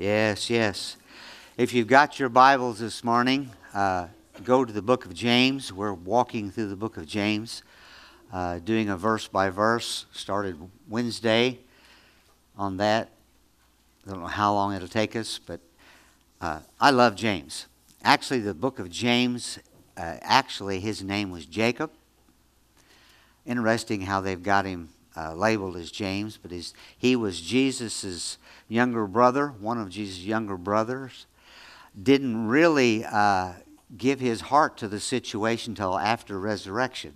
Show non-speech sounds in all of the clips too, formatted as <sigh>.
Yes, yes. If you've got your Bibles this morning, uh, go to the book of James. We're walking through the book of James, uh, doing a verse by verse. Started Wednesday on that. I don't know how long it'll take us, but uh, I love James. Actually, the book of James, uh, actually, his name was Jacob. Interesting how they've got him uh, labeled as James, but he was Jesus's younger brother, one of Jesus' younger brothers, didn't really uh, give his heart to the situation until after resurrection.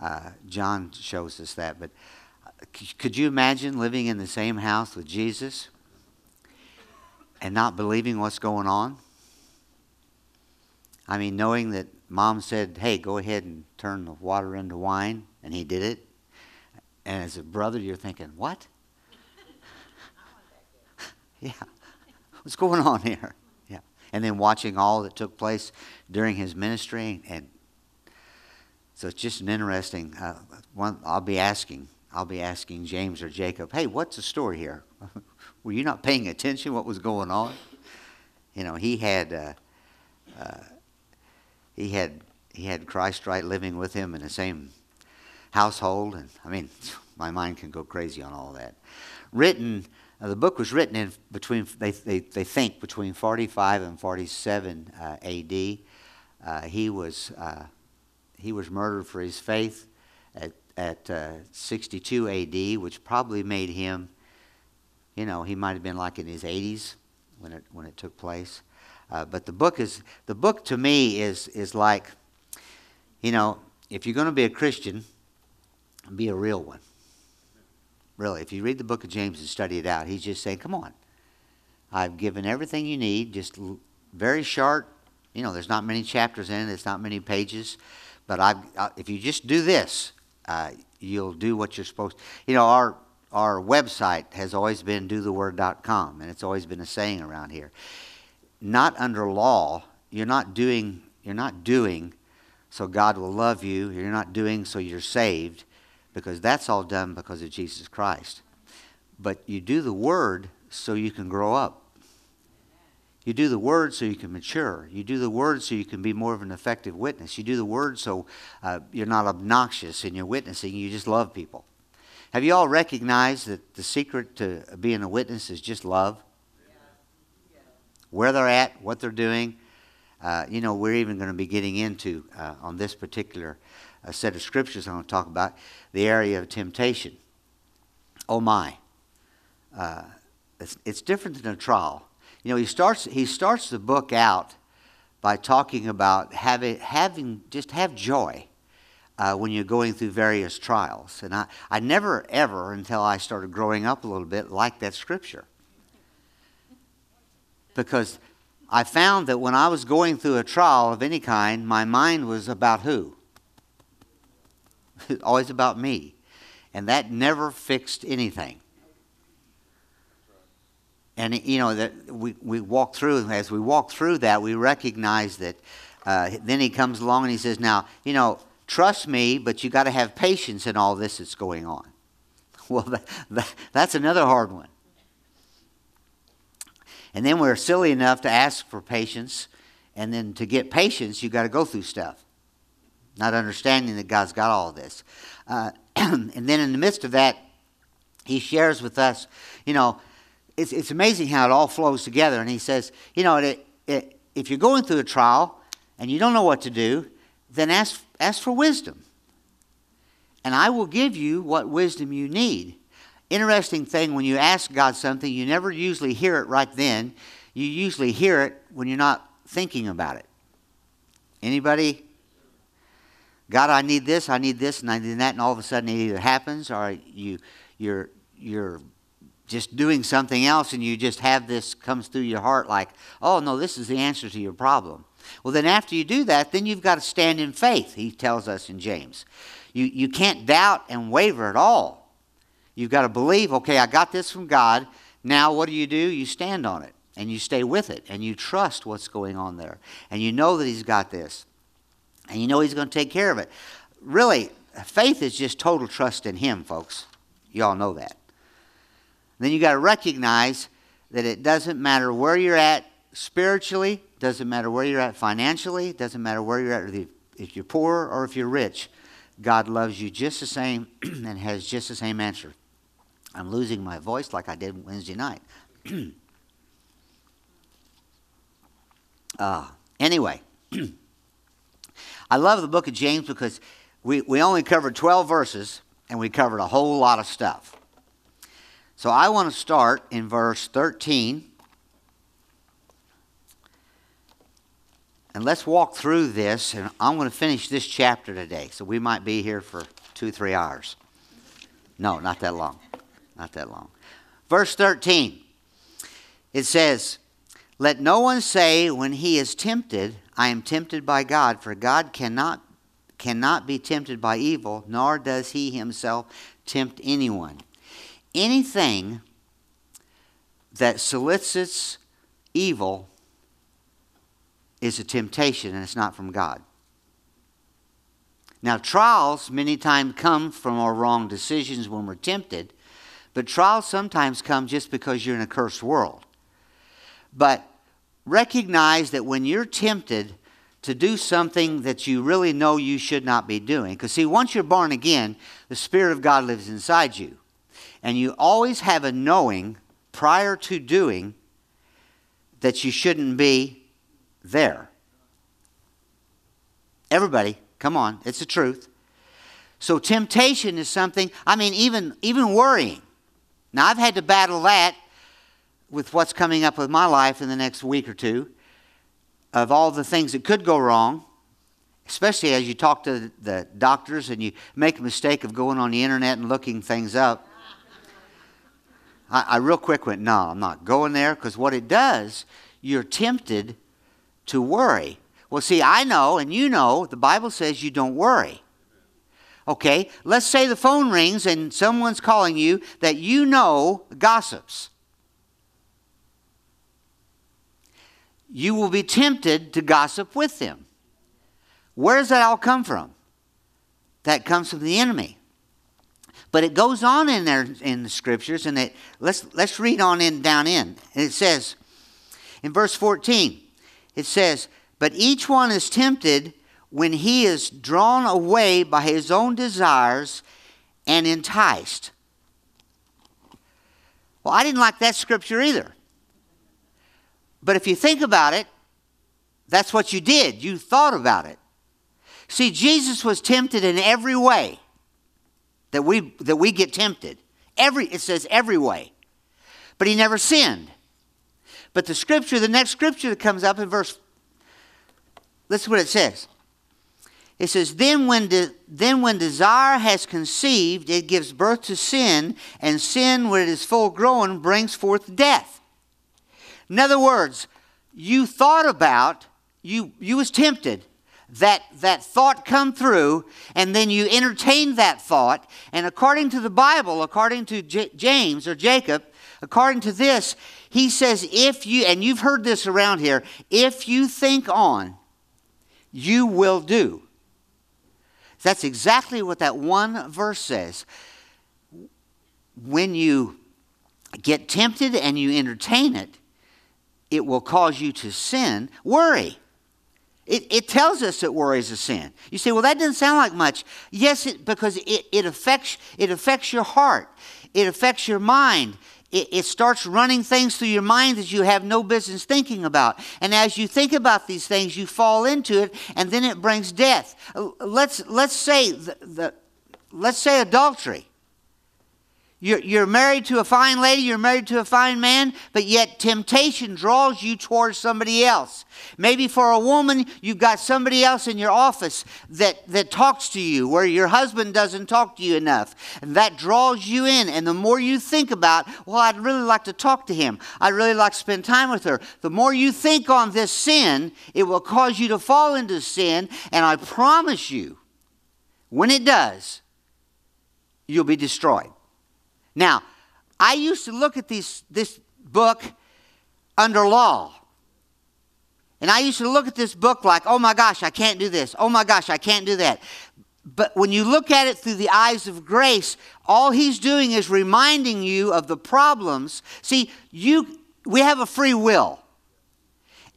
Uh, John shows us that. But uh, could you imagine living in the same house with Jesus and not believing what's going on? I mean, knowing that mom said, hey, go ahead and turn the water into wine, and he did it. And as a brother, you're thinking, what? <laughs> yeah. What's going on here? Yeah. And then watching all that took place during his ministry. And so it's just an interesting uh, one. I'll be asking, I'll be asking James or Jacob, hey, what's the story here? <laughs> Were you not paying attention what was going on? You know, he had, uh, uh, he had, he had Christ right living with him in the same household. And I mean, <laughs> my mind can go crazy on all that. Written, uh, the book was written in between, they, they, they think, between 45 and 47 uh, AD. Uh, he, was, uh, he was murdered for his faith at, at uh, 62 AD, which probably made him, you know, he might have been like in his 80s when it, when it took place. Uh, but the book is, the book to me is, is like, you know, if you're going to be a Christian, be a real one. Really, if you read the book of James and study it out, he's just saying, come on. I've given everything you need, just very short. You know, there's not many chapters in it, there's not many pages. But I've, uh, if you just do this, uh, you'll do what you're supposed to. You know, our, our website has always been dotheword.com, and it's always been a saying around here. Not under law, you're not doing, you're not doing so God will love you. You're not doing so you're saved because that's all done because of Jesus Christ. But you do the Word so you can grow up. You do the Word so you can mature. You do the Word so you can be more of an effective witness. You do the Word so uh, you're not obnoxious in your witnessing. You just love people. Have you all recognized that the secret to being a witness is just love? Where they're at, what they're doing. Uh, you know, we're even going to be getting into uh, on this particular a set of scriptures I'm going to talk about the area of temptation. Oh my. Uh, it's, it's different than a trial. You know, he starts, he starts the book out by talking about having, having just have joy uh, when you're going through various trials. And I, I never, ever, until I started growing up a little bit, liked that scripture. Because I found that when I was going through a trial of any kind, my mind was about who? <laughs> always about me. And that never fixed anything. And, you know, that we, we walk through, as we walk through that, we recognize that uh, then he comes along and he says, Now, you know, trust me, but you got to have patience in all this that's going on. <laughs> Well, that, that, that's another hard one. And then we're silly enough to ask for patience, and then to get patience, you got to go through stuff not understanding that God's got all this. Uh, <clears throat> and then in the midst of that, he shares with us, you know, it's, it's amazing how it all flows together. And he says, you know, it, it, if you're going through a trial and you don't know what to do, then ask, ask for wisdom. And I will give you what wisdom you need. Interesting thing, when you ask God something, you never usually hear it right then. You usually hear it when you're not thinking about it. Anybody God, I need this, I need this, and I need that, and all of a sudden it either happens or you, you're, you're just doing something else and you just have this comes through your heart like, oh, no, this is the answer to your problem. Well, then after you do that, then you've got to stand in faith, he tells us in James. You, you can't doubt and waver at all. You've got to believe, okay, I got this from God. Now what do you do? You stand on it and you stay with it and you trust what's going on there. And you know that He's got this. And you know He's going to take care of it. Really, faith is just total trust in Him, folks. You all know that. then you got to recognize that it doesn't matter where you're at spiritually, doesn't matter where you're at financially, doesn't matter where you're at if you're poor or if you're rich. God loves you just the same <clears throat> and has just the same answer. I'm losing my voice like I did Wednesday night. uh, <clears throat> anyway, <clears throat> I love the book of James because we, we only covered 12 verses and we covered a whole lot of stuff. So I want to start in verse 13. And let's walk through this, and I'm going to finish this chapter today. So we might be here for two, three hours. No, not that long. Not that long. Verse 13. It says, Let no one say when he is tempted, I am tempted by God, for God cannot, cannot be tempted by evil, nor does he himself tempt anyone. Anything that solicits evil is a temptation and it's not from God. Now, trials many times come from our wrong decisions when we're tempted, but trials sometimes come just because you're in a cursed world. But recognize that when you're tempted to do something that you really know you should not be doing, because see, once you're born again, the Spirit of God lives inside you. And you always have a knowing prior to doing that you shouldn't be there. Everybody, come on, it's the truth. So temptation is something, I mean, even, even worrying. Now, I've had to battle that with what's coming up with my life in the next week or two of all the things that could go wrong, especially as you talk to the doctors and you make a mistake of going on the internet and looking things up. I, I real quick went, no, I'm not going there because what it does, you're tempted to worry. Well, see, I know and you know the Bible says you don't worry. Okay, let's say the phone rings and someone's calling you that you know gossips. You will be tempted to gossip with them. Where does that all come from? That comes from the enemy. But it goes on in there in the scriptures, and it, let's, let's read on in down in. And it says, in verse 14, it says, But each one is tempted when he is drawn away by his own desires and enticed. Well, I didn't like that scripture either. But if you think about it, that's what you did. You thought about it. See, Jesus was tempted in every way that we, that we get tempted. Every, it says every way. But he never sinned. But the scripture, the next scripture that comes up in verse, listen what it says. It says, then when, de, then when desire has conceived, it gives birth to sin, and sin, when it is full grown, brings forth death. In other words, you thought about, you, you was tempted, that, that thought come through, and then you entertained that thought. And according to the Bible, according to J- James or Jacob, according to this, he says, if you, and you've heard this around here, if you think on, you will do. That's exactly what that one verse says. When you get tempted and you entertain it, it will cause you to sin, worry. It, it tells us that worry is a sin. You say, well, that doesn't sound like much. Yes, it, because it, it, affects, it affects your heart, it affects your mind. It, it starts running things through your mind that you have no business thinking about. And as you think about these things, you fall into it, and then it brings death. Let's, let's, say, the, the let's say adultery. You're, you're married to a fine lady, you're married to a fine man, but yet temptation draws you towards somebody else. Maybe for a woman, you've got somebody else in your office that, that talks to you where your husband doesn't talk to you enough. And that draws you in. And the more you think about, well, I'd really like to talk to him, I'd really like to spend time with her, the more you think on this sin, it will cause you to fall into sin. And I promise you, when it does, you'll be destroyed. Now, I used to look at these, this book under law. And I used to look at this book like, oh my gosh, I can't do this. Oh my gosh, I can't do that. But when you look at it through the eyes of grace, all he's doing is reminding you of the problems. See, you we have a free will.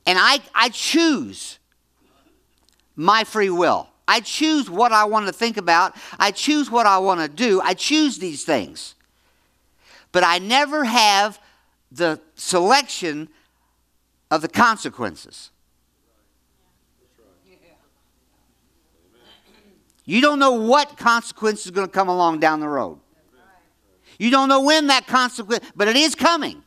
And I, I choose my free will. I choose what I want to think about. I choose what I want to do. I choose these things. But I never have the selection of the consequences. You don't know what consequence is going to come along down the road. You don't know when that consequence, but it is coming.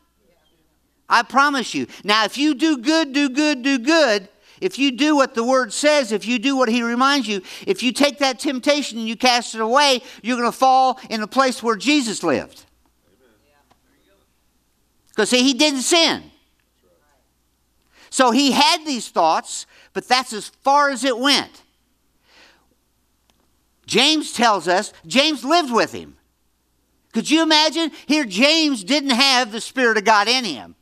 I promise you. Now, if you do good, do good, do good, if you do what the word says, if you do what he reminds you, if you take that temptation and you cast it away, you're going to fall in the place where Jesus lived. Because, see, he didn't sin. So he had these thoughts, but that's as far as it went. James tells us, James lived with him. Could you imagine? Here, James didn't have the Spirit of God in him.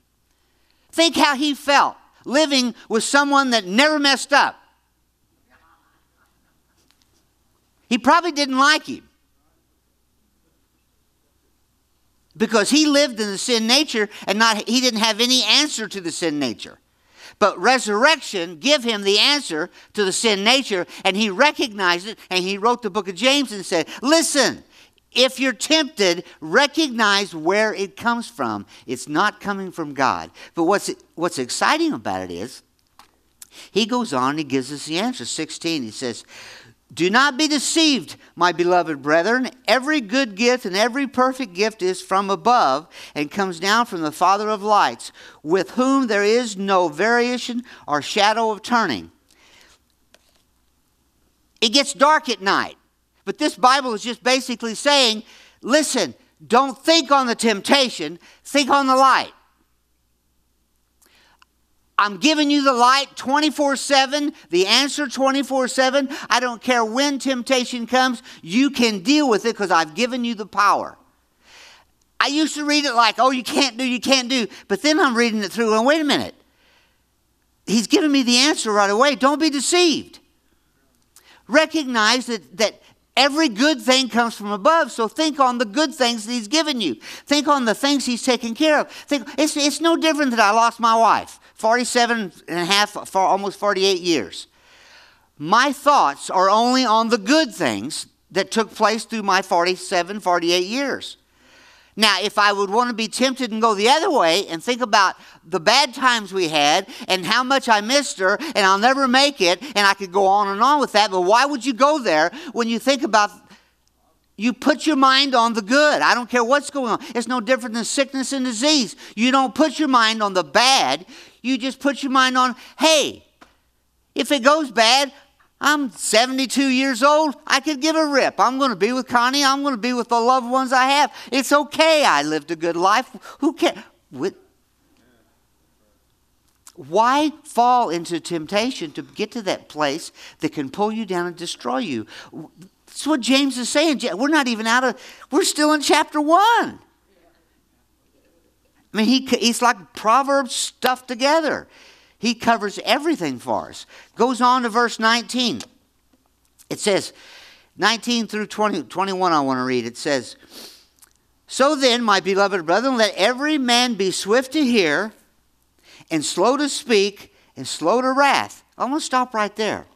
Think how he felt living with someone that never messed up. He probably didn't like him. Because he lived in the sin nature and not he didn't have any answer to the sin nature. But resurrection give him the answer to the sin nature, and he recognized it, and he wrote the book of James and said, Listen, if you're tempted, recognize where it comes from. It's not coming from God. But what's, what's exciting about it is, he goes on he gives us the answer. 16, he says, Do not be deceived, my beloved brethren. Every good gift and every perfect gift is from above and comes down from the Father of lights, with whom there is no variation or shadow of turning. It gets dark at night. But this Bible is just basically saying listen, don't think on the temptation, think on the light. I'm giving you the light 24 7, the answer 24 7. I don't care when temptation comes, you can deal with it because I've given you the power. I used to read it like, oh, you can't do, you can't do. But then I'm reading it through and wait a minute. He's giving me the answer right away. Don't be deceived. Recognize that, that Every good thing comes from above, so think on the good things that He's given you. Think on the things He's taken care of. Think, it's, it's no different that I lost my wife, 47 and a half, for almost 48 years. My thoughts are only on the good things that took place through my 47, 48 years. Now, if I would want to be tempted and go the other way and think about the bad times we had and how much I missed her and I'll never make it, and I could go on and on with that, but why would you go there when you think about you put your mind on the good. I don't care what's going on. It's no different than sickness and disease. You don't put your mind on the bad. You just put your mind on, hey, if it goes bad, I'm 72 years old. I could give a rip. I'm going to be with Connie. I'm going to be with the loved ones I have. It's okay. I lived a good life. Who cares? Why fall into temptation to get to that place that can pull you down and destroy you? That's what James is saying. We're not even out of, we're still in chapter one. I mean, he, he's like Proverbs stuffed together. He covers everything for us. Goes on to verse 19. It says, 19 through 20, 21, I want to read. It says, So then, my beloved brethren, let every man be swift to hear, and slow to speak, and slow to wrath. I'm going to stop right there.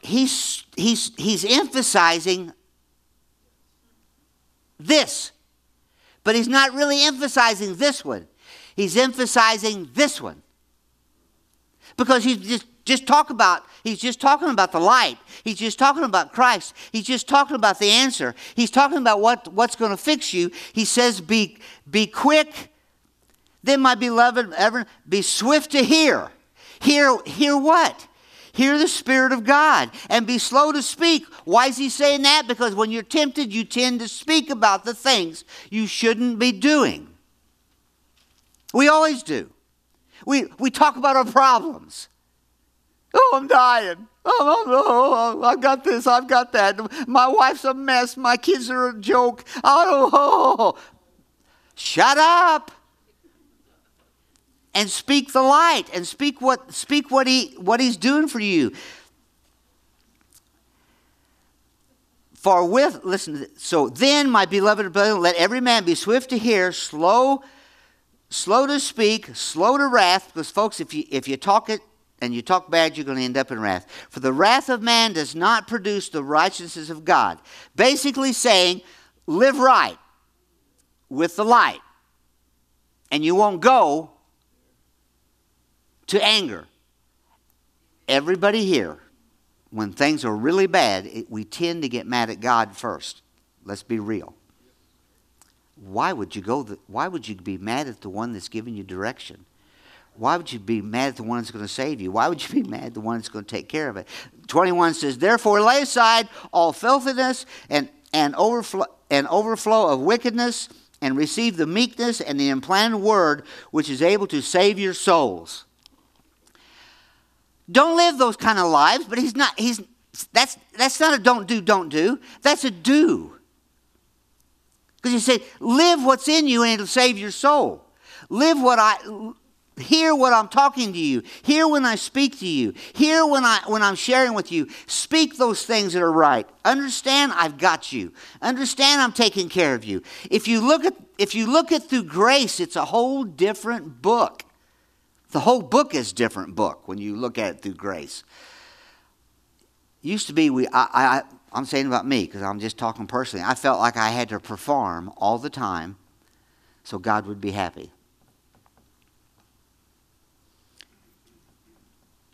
He's, he's, he's emphasizing this, but he's not really emphasizing this one. He's emphasizing this one. Because he's just, just talk about, he's just talking about the light. He's just talking about Christ. He's just talking about the answer. He's talking about what, what's going to fix you. He says, be, be quick. Then, my beloved, ever be swift to hear. Hear, hear what? Hear the Spirit of God and be slow to speak. Why is he saying that? Because when you're tempted, you tend to speak about the things you shouldn't be doing. We always do. We, we talk about our problems. Oh, I'm dying. Oh, no, oh, I've got this, I've got that. My wife's a mess. My kids are a joke. Oh, oh. <laughs> shut up and speak the light and speak what speak what he what he's doing for you. For with, listen, so then, my beloved brethren, let every man be swift to hear, slow, slow to speak, slow to wrath, because folks, if you, if you talk it and you talk bad, you're going to end up in wrath. For the wrath of man does not produce the righteousness of God. Basically saying, live right with the light, and you won't go to anger. Everybody here when things are really bad, it, we tend to get mad at God first. Let's be real. Why would you go? The, why would you be mad at the one that's giving you direction? Why would you be mad at the one that's going to save you? Why would you be <laughs> mad at the one that's going to take care of it? 21 says, Therefore lay aside all filthiness and, and, overflow, and overflow of wickedness, and receive the meekness and the implanted word which is able to save your souls. Don't live those kind of lives, but he's not, he's, that's, that's not a don't do, don't do. That's a do. Because he said, live what's in you and it'll save your soul. Live what I, hear what I'm talking to you. Hear when I speak to you. Hear when, I, when I'm sharing with you. Speak those things that are right. Understand I've got you. Understand I'm taking care of you. If you look at, if you look at through grace, it's a whole different book. The whole book is different book when you look at it through grace. Used to be we I, I I'm saying about me because I'm just talking personally. I felt like I had to perform all the time so God would be happy.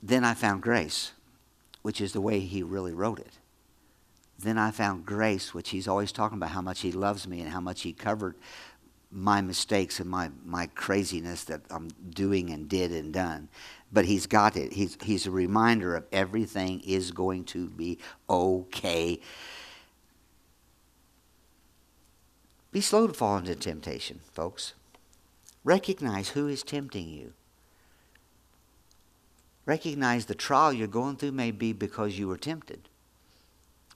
Then I found grace, which is the way he really wrote it. Then I found grace, which he's always talking about how much he loves me and how much he covered my mistakes and my, my craziness that I'm doing and did and done. But he's got it. He's, he's a reminder of everything is going to be okay. Be slow to fall into temptation, folks. Recognize who is tempting you. Recognize the trial you're going through may be because you were tempted.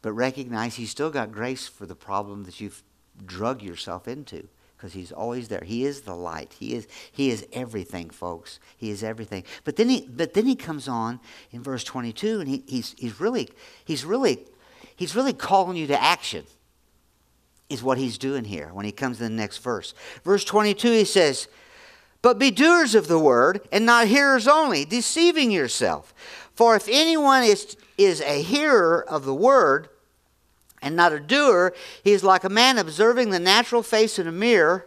But recognize he's still got grace for the problem that you've drug yourself into because he's always there. He is the light. He is he is everything, folks. He is everything. But then he but then he comes on in verse 22 and he, he's he's really he's really he's really calling you to action. Is what he's doing here when he comes to the next verse. Verse 22 he says, "But be doers of the word and not hearers only, deceiving yourself. For if anyone is is a hearer of the word and not a doer, he is like a man observing the natural face in a mirror.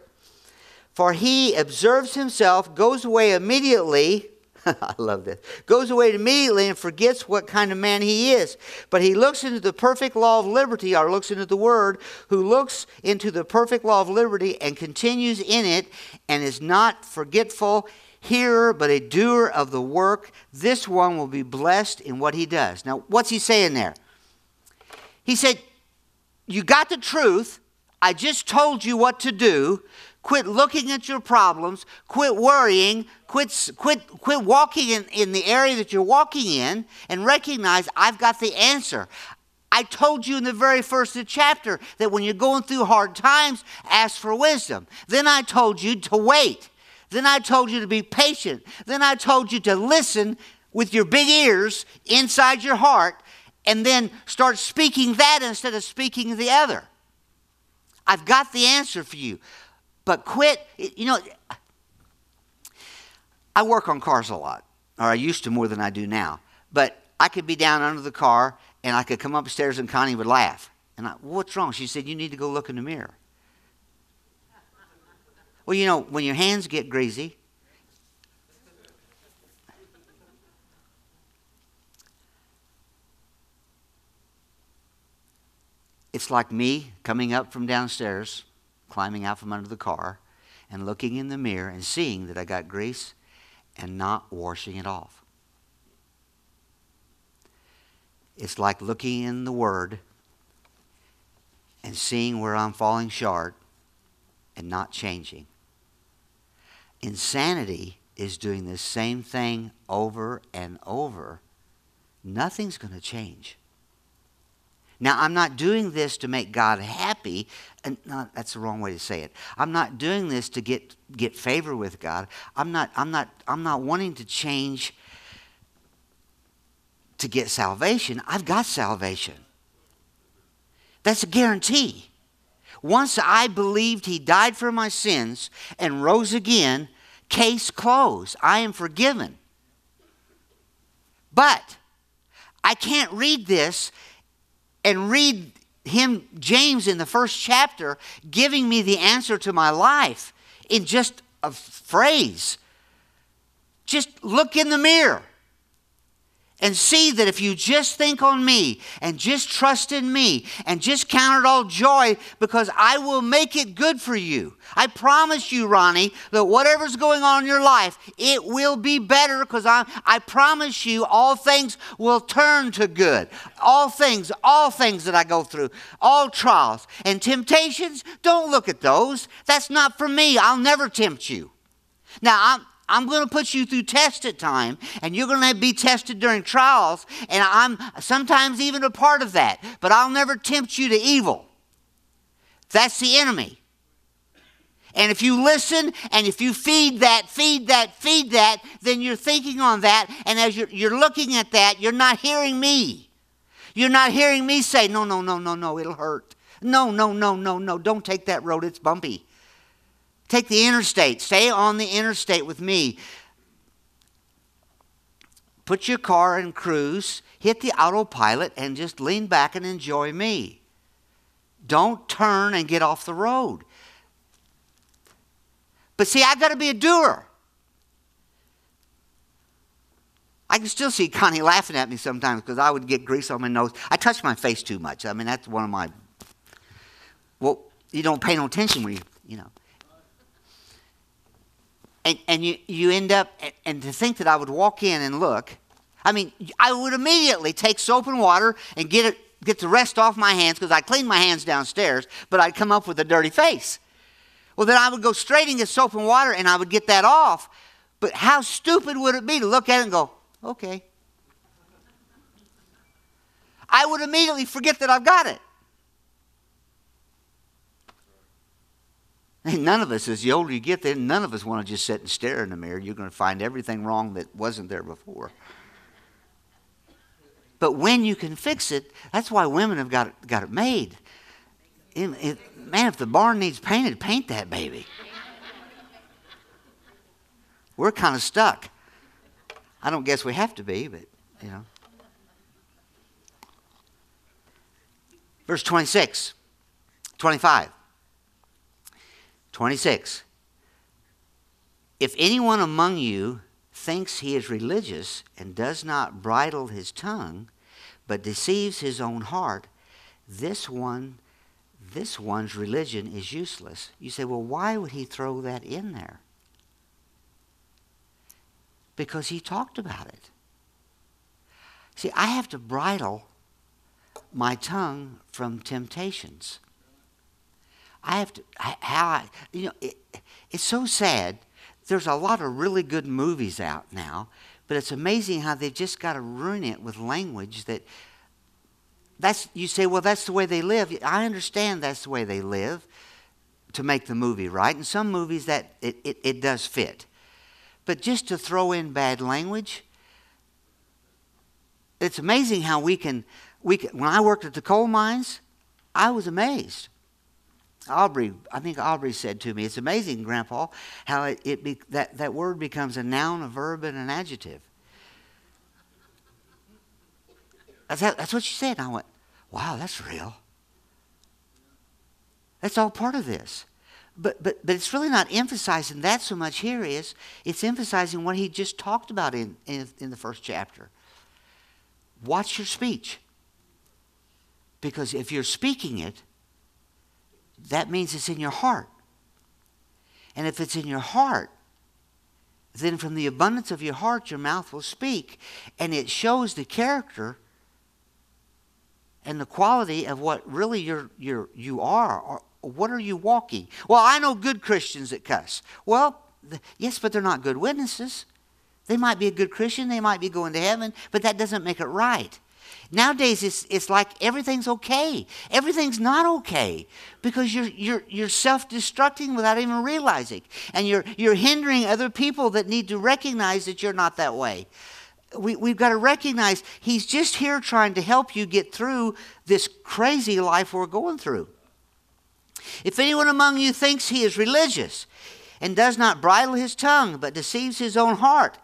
For he observes himself, goes away immediately. <laughs> I love this. Goes away immediately and forgets what kind of man he is. But he looks into the perfect law of liberty, or looks into the word, who looks into the perfect law of liberty and continues in it and is not forgetful hearer, but a doer of the work. This one will be blessed in what he does. Now, what's he saying there? He said, you got the truth. I just told you what to do. Quit looking at your problems. Quit worrying. Quit, quit, quit walking in, in the area that you're walking in and recognize I've got the answer. I told you in the very first chapter that when you're going through hard times, ask for wisdom. Then I told you to wait. Then I told you to be patient. Then I told you to listen with your big ears inside your heart and then start speaking that instead of speaking the other. I've got the answer for you. But quit, you know, I work on cars a lot, or I used to more than I do now. But I could be down under the car and I could come upstairs and Connie would laugh. And I, what's wrong? She said, You need to go look in the mirror. Well, you know, when your hands get greasy, It's like me coming up from downstairs, climbing out from under the car, and looking in the mirror and seeing that I got grease and not washing it off. It's like looking in the Word and seeing where I'm falling short and not changing. Insanity is doing the same thing over and over. Nothing's going to change. Now, I'm not doing this to make God happy. And that's the wrong way to say it. I'm not doing this to get, get favor with God. I'm not, I'm, not, I'm not wanting to change to get salvation. I've got salvation. That's a guarantee. Once I believed he died for my sins and rose again, case closed. I am forgiven. But I can't read this and read him, James, in the first chapter, giving me the answer to my life in just a phrase. Just look in the mirror and see that if you just think on me and just trust in me and just count it all joy because I will make it good for you. I promise you, Ronnie, that whatever's going on in your life, it will be better because I, I promise you all things will turn to good. All things, all things that I go through, all trials and temptations, don't look at those. That's not for me. I'll never tempt you. Now, I'm, I'm going to put you through test at time, and you're going to be tested during trials, and I'm sometimes even a part of that. But I'll never tempt you to evil. That's the enemy. And if you listen and if you feed that, feed that, feed that, then you're thinking on that. And as you're, you're looking at that, you're not hearing me. You're not hearing me say, no, no, no, no, no, it'll hurt. No, no, no, no, no, don't take that road, it's bumpy. Take the interstate. Stay on the interstate with me. Put your car in cruise, hit the autopilot, and just lean back and enjoy me. Don't turn and get off the road. But see, I've got to be a doer. I can still see Connie laughing at me sometimes because I would get grease on my nose. I touch my face too much. I mean, that's one of my. Well, you don't pay no attention when you, and, and you, you end up, and to think that I would walk in and look, I mean, I would immediately take soap and water and get it, get the rest off my hands because I cleaned my hands downstairs, but I'd come up with a dirty face. Well, then I would go straight and get soap and water and I would get that off. But how stupid would it be to look at it and go, okay? I would immediately forget that I've got it. None of us, as the older you get, then none of us want to just sit and stare in the mirror. You're going to find everything wrong that wasn't there before. But when you can fix it, that's why women have got it, got it made. It, it, man, if the barn needs painted, paint that baby. We're kind of stuck. I don't guess we have to be, but you know. Verse 26, 25. 26. If anyone among you thinks he is religious and does not bridle his tongue, but deceives his own heart, this one this one's religion is useless. You say, well, why would he throw that in there? Because he talked about it. See, I have to bridle my tongue from temptations. I have to, how I, you know, it, it's so sad. There's a lot of really good movies out now, but it's amazing how they've just got to ruin it with language that, that's, you say, well, that's the way they live. I understand that's the way they live to make the movie, right? In some movies that it, it, it does fit. But just to throw in bad language, it's amazing how we can, we can, when I worked at the coal mines, I was amazed Aubrey, I think Aubrey said to me, it's amazing, Grandpa, how it, it be, that, that word becomes a noun, a verb, and an adjective. That's, that's what she said. And I went, wow, that's real. That's all part of this. But, but, but it's really not emphasizing that so much here is it's emphasizing what he just talked about in, in, in the first chapter. Watch your speech. Because if you're speaking it, that means it's in your heart. And if it's in your heart, then from the abundance of your heart, your mouth will speak. And it shows the character and the quality of what really you're, you're, you are. Or what are you walking? Well, I know good Christians that cuss. Well, yes, but they're not good witnesses. They might be a good Christian, they might be going to heaven, but that doesn't make it right. Nowadays, it's, it's like everything's okay. Everything's not okay because you're, you're, you're self destructing without even realizing. And you're, you're hindering other people that need to recognize that you're not that way. we, we've got to recognize he's just here trying to help you get through this crazy life we're going through. If anyone among you thinks he is religious and does not bridle his tongue but deceives his own heart,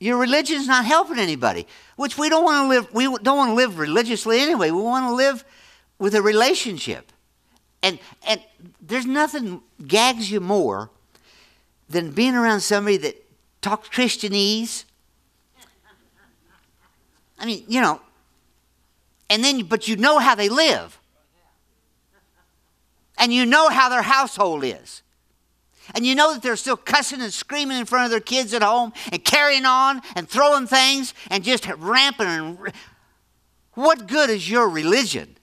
your religion's not helping anybody. Which we don't want to live. We don't want to live religiously anyway. We want to live with a relationship, and and there's nothing gags you more than being around somebody that talks Christianese. I mean, you know, and then but you know how they live, and you know how their household is. And you know that they're still cussing and screaming in front of their kids at home and carrying on and throwing things and just ramping. And what good is your religion?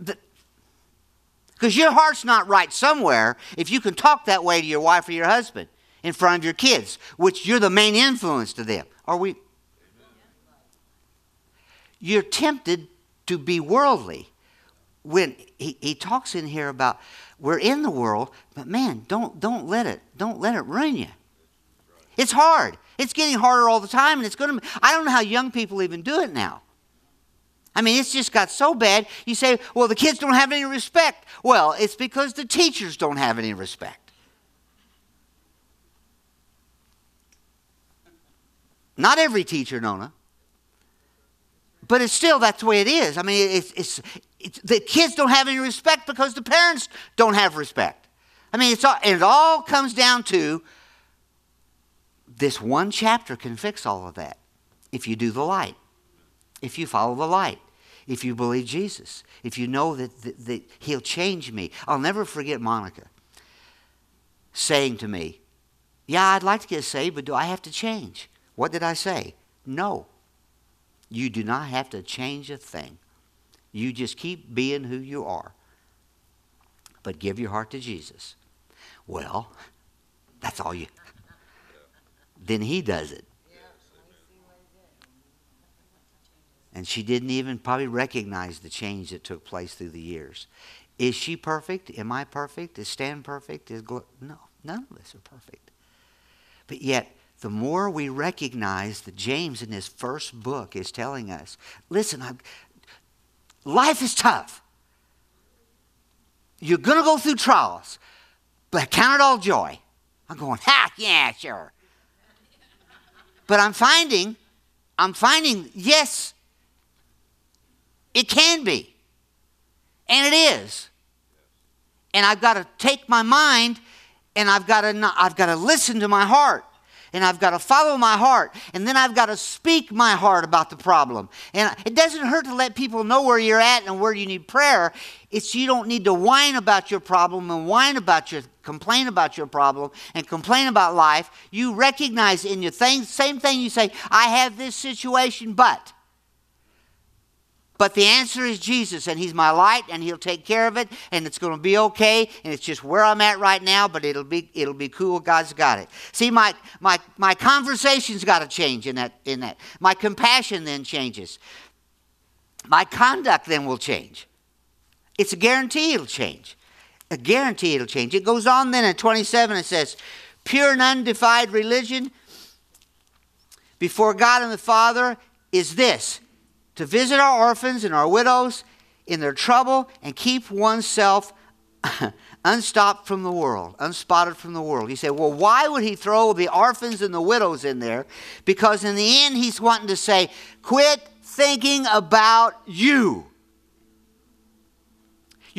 Because your heart's not right somewhere if you can talk that way to your wife or your husband in front of your kids, which you're the main influence to them. Are we? You're tempted to be worldly when he, he talks in here about we're in the world, but man, don't don't let it don't let it ruin you. It's hard. It's getting harder all the time, and it's going to. I don't know how young people even do it now. I mean, it's just got so bad. You say, well, the kids don't have any respect. Well, it's because the teachers don't have any respect. Not every teacher, Nona. But it's still, that's the way it is. I mean, it's, it's, it's, the kids don't have any respect because the parents don't have respect. I mean, it's all, it all comes down to this one chapter can fix all of that if you do the light, if you follow the light, if you believe Jesus, if you know that, that, that He'll change me. I'll never forget Monica saying to me, Yeah, I'd like to get saved, but do I have to change? What did I say? No. You do not have to change a thing. You just keep being who you are. But give your heart to Jesus. Well, that's all you. then he does it. And she didn't even probably recognize the change that took place through the years. Is she perfect? Am I perfect? Is Stan perfect? Is Glo- no, none of us are perfect. But yet, the more we recognize that James in his first book is telling us listen, I'm, life is tough. You're going to go through trials, but count it all joy. I'm going, ha, yeah, sure. But I'm finding, I'm finding, yes, it can be. And it is. And I've got to take my mind and I've got to, I've got to listen to my heart and I've got to follow my heart, and then I've got to speak my heart about the problem. And it doesn't hurt to let people know where you're at and where you need prayer. It's you don't need to whine about your problem and whine about your complain about your problem and complain about life. You recognize in your thing, same thing you say, I have this situation, but but the answer is Jesus, and He's my light, and He'll take care of it, and it's going to be okay, and it's just where I'm at right now, but it'll be it'll be cool. God's got it. See, my my my conversation's got to change in that in that. My compassion then changes. My conduct then will change. It's a guarantee it'll change. A guarantee it'll change. It goes on then in 27, it says, pure and undefiled religion before God and the Father is this to visit our orphans and our widows in their trouble and keep oneself <laughs> unstopped from the world, unspotted from the world. You say, well, why would he throw the orphans and the widows in there? Because in the end, he's wanting to say, quit thinking about you.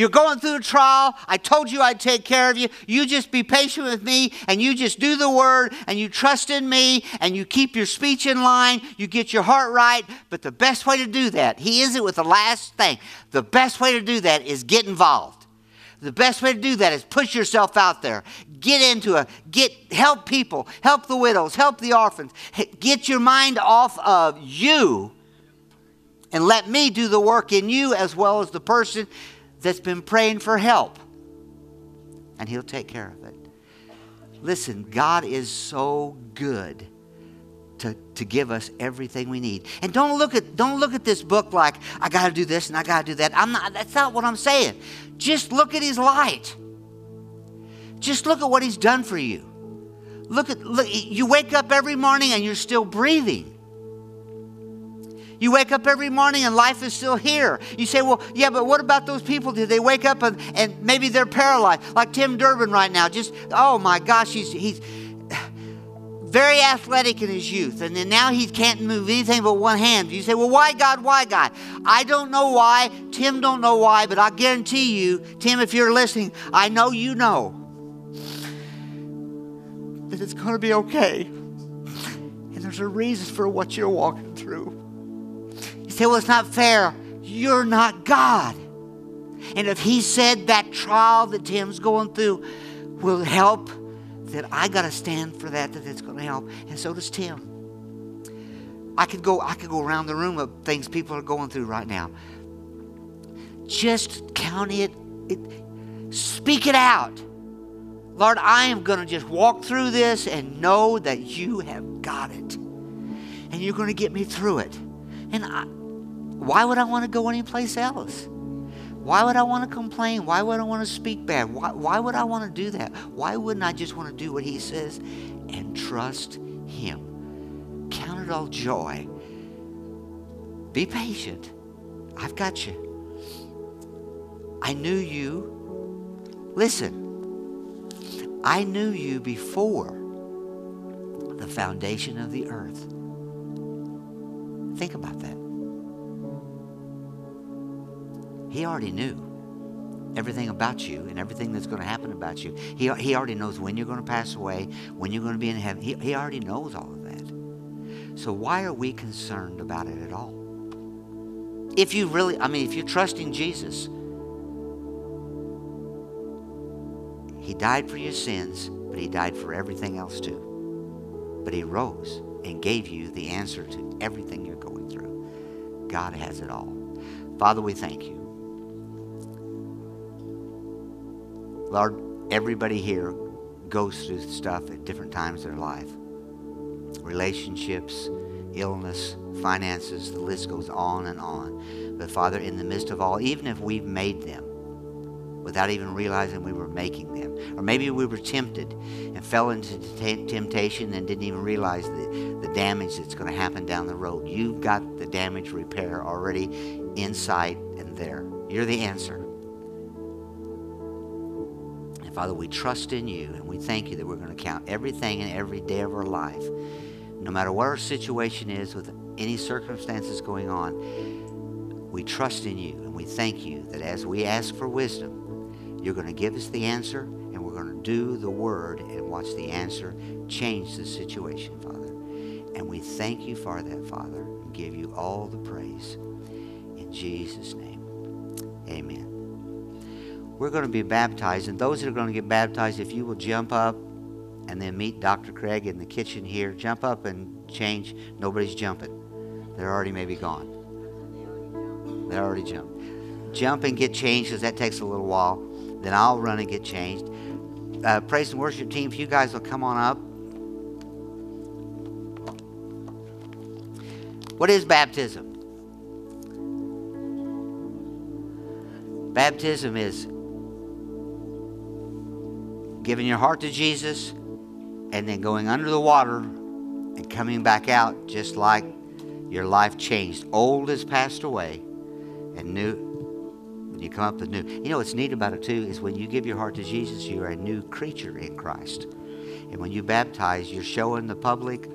You're going through a trial. I told you I'd take care of you. You just be patient with me and you just do the word and you trust in me and you keep your speech in line. You get your heart right. But the best way to do that, he is it with the last thing. The best way to do that is get involved. The best way to do that is push yourself out there. Get into it. Get help people, help the widows, help the orphans. Get your mind off of you and let me do the work in you as well as the person that's been praying for help, and He'll take care of it. Listen, God is so good. To, to give us everything we need. And don't look at don't look at this book like I got to do this and I got to do that. I'm not that's not what I'm saying. Just look at his light. Just look at what he's done for you. Look at look, you wake up every morning and you're still breathing. You wake up every morning and life is still here. You say, well, yeah, but what about those people? Did they wake up and, and maybe they're paralyzed? Like Tim Durbin right now. Just, oh my gosh, he's, he's <sighs> very athletic in his youth. And then now he can't move anything but one hand. You say, well, why God? Why God? I don't know why. Tim don't know why, but I guarantee you, Tim, if you're listening, I know you know that it's going to be okay. And there's a reason for what you're walking through. You say, well, it's not fair. You're not God. And if He said that trial that Tim's going through will help, then I got to stand for that, that it's going to help. And so does Tim. I could go, I could go around the room of things people are going through right now. Just count it, it speak it out. Lord, I am going to just walk through this and know that you have got it. And you're going to get me through it. And I, why would I want to go anyplace else? Why would I want to complain? Why would I want to speak bad? Why, why would I want to do that? Why wouldn't I just want to do what he says and trust him? Count it all joy. Be patient. I've got you. I knew you. Listen, I knew you before the foundation of the earth. Think about that. He already knew everything about you and everything that's going to happen about you. He, he already knows when you're going to pass away, when you're going to be in heaven. He, he already knows all of that. So why are we concerned about it at all? If you really, I mean, if you're trusting Jesus, He died for your sins, but He died for everything else too. But He rose and gave you the answer to everything you're going through. God has it all. Father, we thank you. Lord, everybody here goes through stuff at different times in their life relationships, illness, finances, the list goes on and on. But Father, in the midst of all, even if we've made them without even realizing we were making them, or maybe we were tempted and fell into t- temptation and didn't even realize the, the damage that's going to happen down the road, you've got the damage repair already in sight and there. You're the answer. And Father, we trust in you and we thank you that we're going to count everything and every day of our life, no matter what our situation is with any circumstances going on. We trust in you and we thank you that as we ask for wisdom, you're going to give us the answer and we're going to do the word and watch the answer change the situation, Father. And we thank you for that, Father, and give you all the praise. In Jesus' name, amen we're going to be baptized. And those that are going to get baptized, if you will jump up and then meet Dr. Craig in the kitchen here, jump up and change. Nobody's jumping. They're already maybe gone. They already jumped. Jump and get changed because that takes a little while. Then I'll run and get changed. Uh, praise and worship team, if you guys will come on up. What is baptism? Baptism is giving your heart to Jesus and then going under the water and coming back out just like your life changed. Old has passed away and new when you come up with new. You know what's neat about it too is when you give your heart to Jesus, you're a new creature in Christ. And when you baptize, you're showing the public,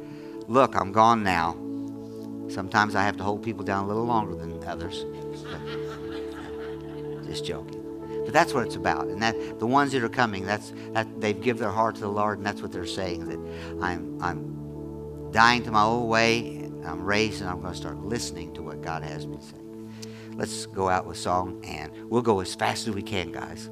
look, I'm gone now. Sometimes I have to hold people down a little longer than others. <laughs> Just joking. But that's what it's about. And that the ones that are coming, that's that they've given their heart to the Lord, and that's what they're saying. That I'm I'm dying to my old way, I'm raised, and I'm going to start listening to what God has me say. Let's go out with song, and we'll go as fast as we can, guys.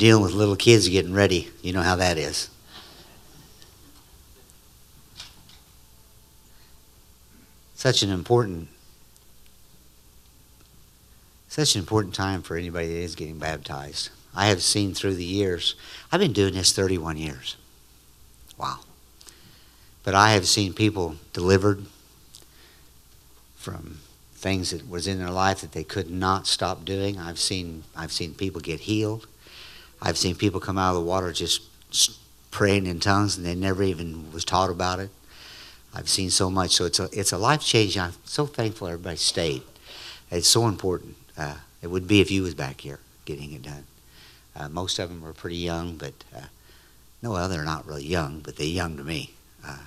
You're dealing with little kids getting ready, you know how that is. Such an important such an important time for anybody that is getting baptized. I have seen through the years. I've been doing this 31 years. Wow. But I have seen people delivered from things that was in their life that they could not stop doing. I've seen I've seen people get healed. I've seen people come out of the water just praying in tongues and they never even was taught about it. I've seen so much. So it's a it's a life change. I'm so thankful everybody stayed. It's so important. Uh, it would be if you was back here getting it done. Uh, most of them are pretty young, but uh, no, well, they're not really young, but they're young to me. Uh,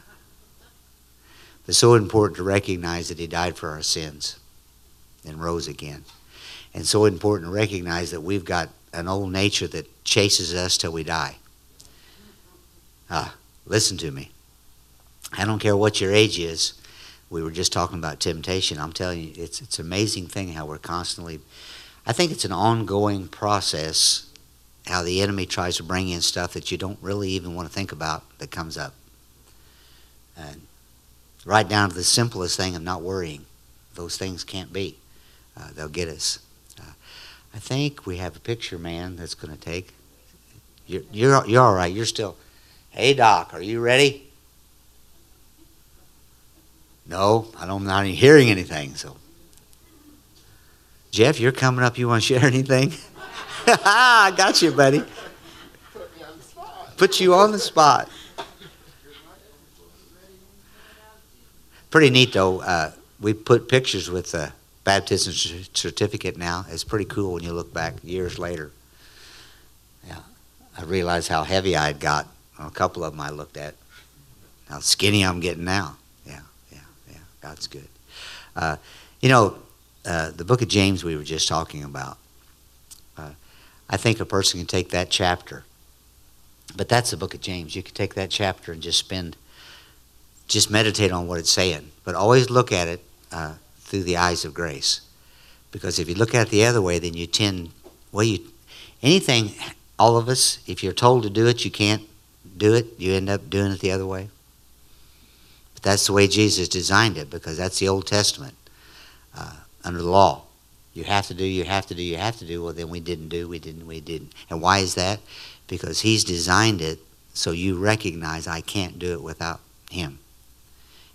it's so important to recognize that He died for our sins and rose again, and so important to recognize that we've got an old nature that chases us till we die. Ah, listen to me. I don't care what your age is we were just talking about temptation. I'm telling you, it's it's an amazing thing how we're constantly. I think it's an ongoing process how the enemy tries to bring in stuff that you don't really even want to think about that comes up. And right down to the simplest thing of not worrying. Those things can't be. Uh, they'll get us. Uh, I think we have a picture, man, that's going to take. You're, you're, you're all right. You're still. Hey, Doc, are you ready? No, I don't, I'm not even hearing anything. So, Jeff, you're coming up. You want to share <laughs> anything? <laughs> I got you, buddy. Put you on the spot. Pretty neat, though. Uh, we put pictures with the baptism certificate now. It's pretty cool when you look back years later. Yeah, I realized how heavy I'd got on a couple of them I looked at. How skinny I'm getting now. Yeah, yeah, yeah. God's good. Uh, you know, uh, the book of James we were just talking about. Uh, I think a person can take that chapter, but that's the book of James. You can take that chapter and just spend, just meditate on what it's saying, but always look at it uh, through the eyes of grace. Because if you look at it the other way, then you tend, well, you, anything, all of us, if you're told to do it, you can't do it, you end up doing it the other way. But that's the way Jesus designed it because that's the Old Testament uh, under the law. You have to do, you have to do, you have to do. Well, then we didn't do, we didn't, we didn't. And why is that? Because He's designed it so you recognize I can't do it without Him.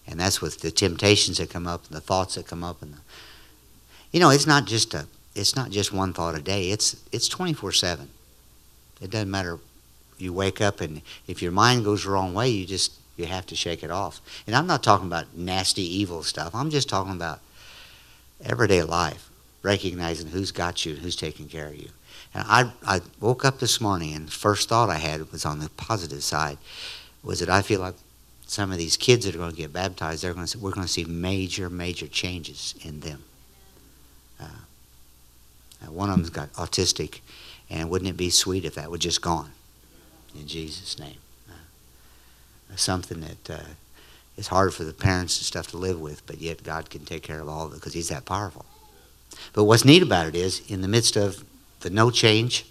And that's with the temptations that come up and the thoughts that come up and the, you know, it's not just a, it's not just one thought a day. It's it's 24/7. It doesn't matter. You wake up and if your mind goes the wrong way, you just you have to shake it off. And I'm not talking about nasty, evil stuff. I'm just talking about everyday life, recognizing who's got you and who's taking care of you. And I, I woke up this morning, and the first thought I had was on the positive side, was that I feel like some of these kids that are going to get baptized, they're going to, we're going to see major, major changes in them. Uh, one of them's got autistic, and wouldn't it be sweet if that were just gone? In Jesus' name something that uh, is hard for the parents and stuff to live with, but yet God can take care of all of it because He's that powerful. But what's neat about it is, in the midst of the no change,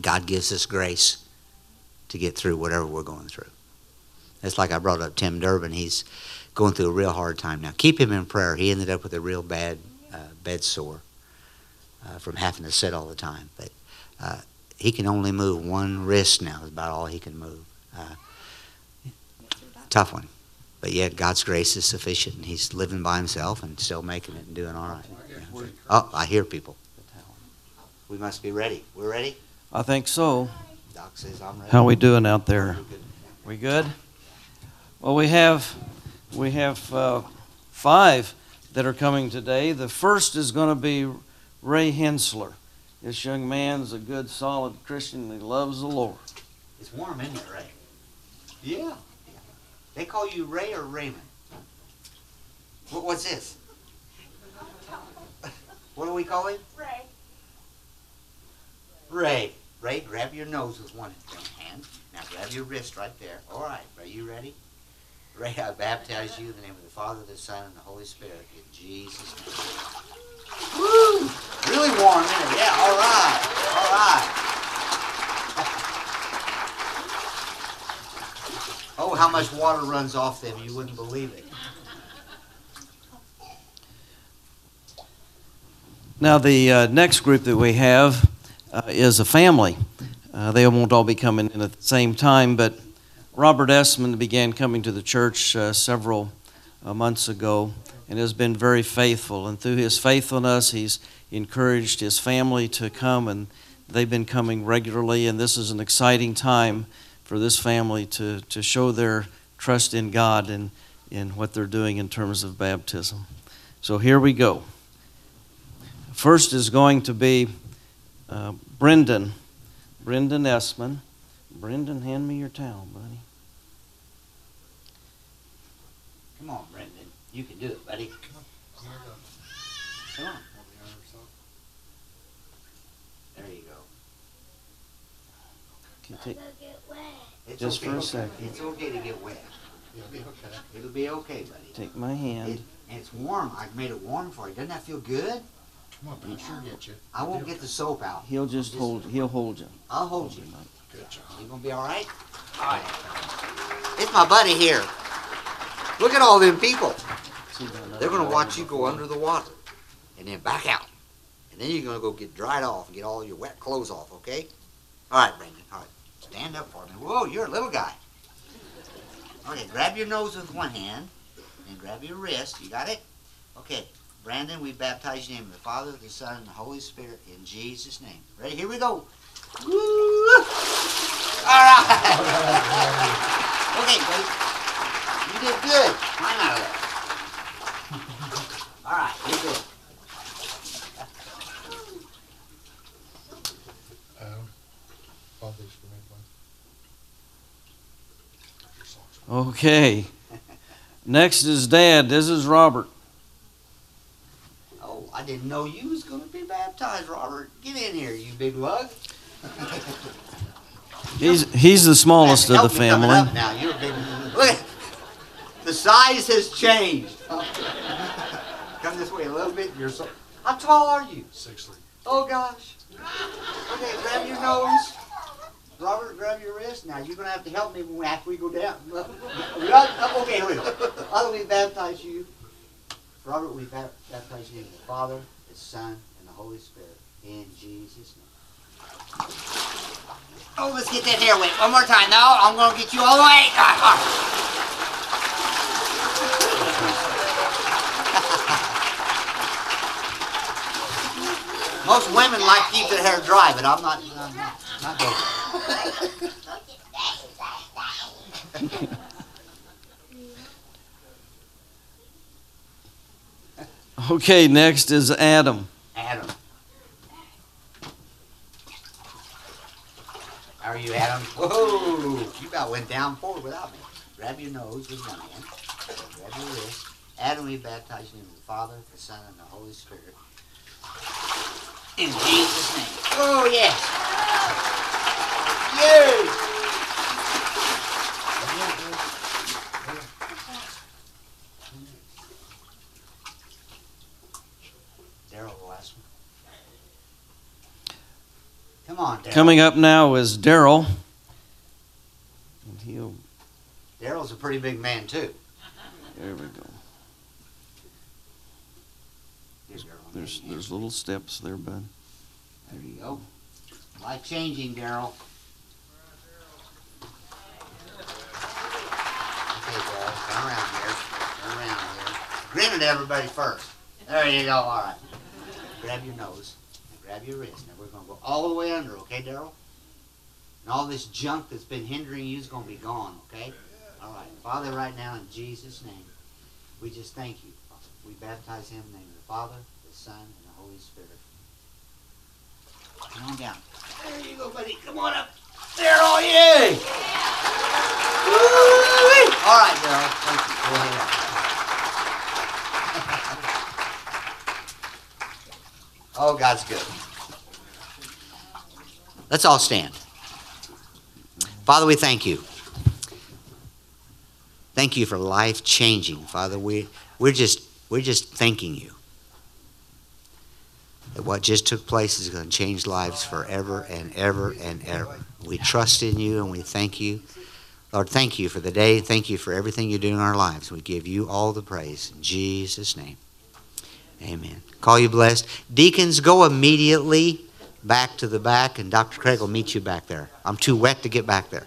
God gives us grace to get through whatever we're going through. It's like I brought up Tim Durbin. He's going through a real hard time now. Keep him in prayer. He ended up with a real bad uh, bed sore uh, from having to sit all the time. But uh, he can only move one wrist now, is about all he can move. Uh, tough one. But yet God's grace is sufficient, and he's living by himself and still making it and doing all right. Yeah. Oh, I hear people. We must be ready. We're ready? I think so. Doc says I'm ready. How we doing out there? We good? Well, we have we have uh, five that are coming today. The first is going to be Ray Hensler. This young man's a good, solid Christian. He loves the Lord. It's warm in here, Ray. Yeah. They call you Ray or Raymond? What, what's this? What do we call him? Ray. Ray. Ray, grab your nose with one hand. Now grab your wrist right there. All right, are you ready? Ray, I baptize you in the name of the Father, the Son, and the Holy Spirit, in Jesus' name. Woo! Really warm in. Yeah, all right. All right. <laughs> Oh, how much water runs off them, you wouldn't believe it. Now, the uh, next group that we have uh, is a family. Uh, they won't all be coming in at the same time, but Robert Essman began coming to the church uh, several uh, months ago and has been very faithful. And through his faithfulness, he's encouraged his family to come, and they've been coming regularly. And this is an exciting time for this family to, to show their trust in God and in what they're doing in terms of baptism. So here we go. First is going to be uh, Brendan. Brendan Essman. Brendan, hand me your towel, buddy. Come on, Brendan. You can do it, buddy. Come on. There you go. Can you take, It's Just okay. for a second. It's okay to get wet. It'll be okay. It'll be okay, buddy. take my hand. It, and it's warm. I've made it warm for you. Doesn't that feel good? Come on, buddy. Sure get you. I won't get the soap out. He'll just hold. He'll hold you. I'll hold you. Good job. You gonna be all right? All right. It's my buddy here. Look at all them people. They're gonna watch you go under the water and then back out. And then you're gonna go get dried off and get all your wet clothes off, okay? All right, Brandon. All right. Stand up for me. Whoa, you're a little guy. Okay, grab your nose with one hand and grab your wrist. You got it? Okay. Brandon, we baptize you in the name of the Father, the Son, and the Holy Spirit in Jesus' name. Ready? Here we go. Woo! All right. <laughs> okay. You did good. Climb out of there. All right, you're good. All these for me, bud. Okay. Next is Dad. This is Robert. Oh, I didn't know you was gonna be baptized, Robert. Get in here, you big lug. He's he's the smallest of the family. Now you're a big. Look, the size has changed. <laughs> Come this way a little bit. You're so. How tall are you? Six three. Oh gosh. Okay, grab your nose. Robert, grab your wrist. Now you're gonna have to help me when after we go down. <laughs> We got- Okay, here we go. Father, we baptize you. Robert, we bap- baptize you in the Father, the Son, and the Holy Spirit. In Jesus' name. Oh, let's get that hair wet. One more time. No, I'm gonna get you all the way. Ah, <laughs> ah. Most women like to keep their hair dry, but I'm not. I'm not, not going. Okay, next is Adam. Adam. How are you, Adam? Whoa! You about went down forward without me. Grab your nose with one hand. Grab your wrist. Adam, we baptize you in the Father, the Son, and the Holy Spirit. In Jesus' name. Oh, yes. Yay! Daryl, the last one. Come on, Daryl. Coming up now is Daryl. Daryl's a pretty big man, too. There we go. Here's Daryl. There's there's little steps there, bud. There you go. Life changing, Daryl. Okay, Daryl, turn around here. Turn around here. Grin at everybody first. There you go. All right. Grab your nose. and grab your wrist. Now we're gonna go all the way under, okay, Daryl? And all this junk that's been hindering you is gonna be gone, okay? All right. Father, right now in Jesus' name, we just thank you. We baptize him in the name of the Father, the Son, and the Holy Spirit. Come on down. There you go, buddy. Come on up. Daryl, yay! Woo-wee. All right, Daryl. Thank you. <laughs> Oh, God's good. Let's all stand. Father, we thank you. Thank you for life changing, Father. We, we're, just, we're just thanking you that what just took place is going to change lives forever and ever and ever. We trust in you and we thank you. Lord, thank you for the day. Thank you for everything you do in our lives. We give you all the praise. In Jesus' name. Amen. Call you blessed. Deacons, go immediately back to the back, and Dr. Craig will meet you back there. I'm too wet to get back there.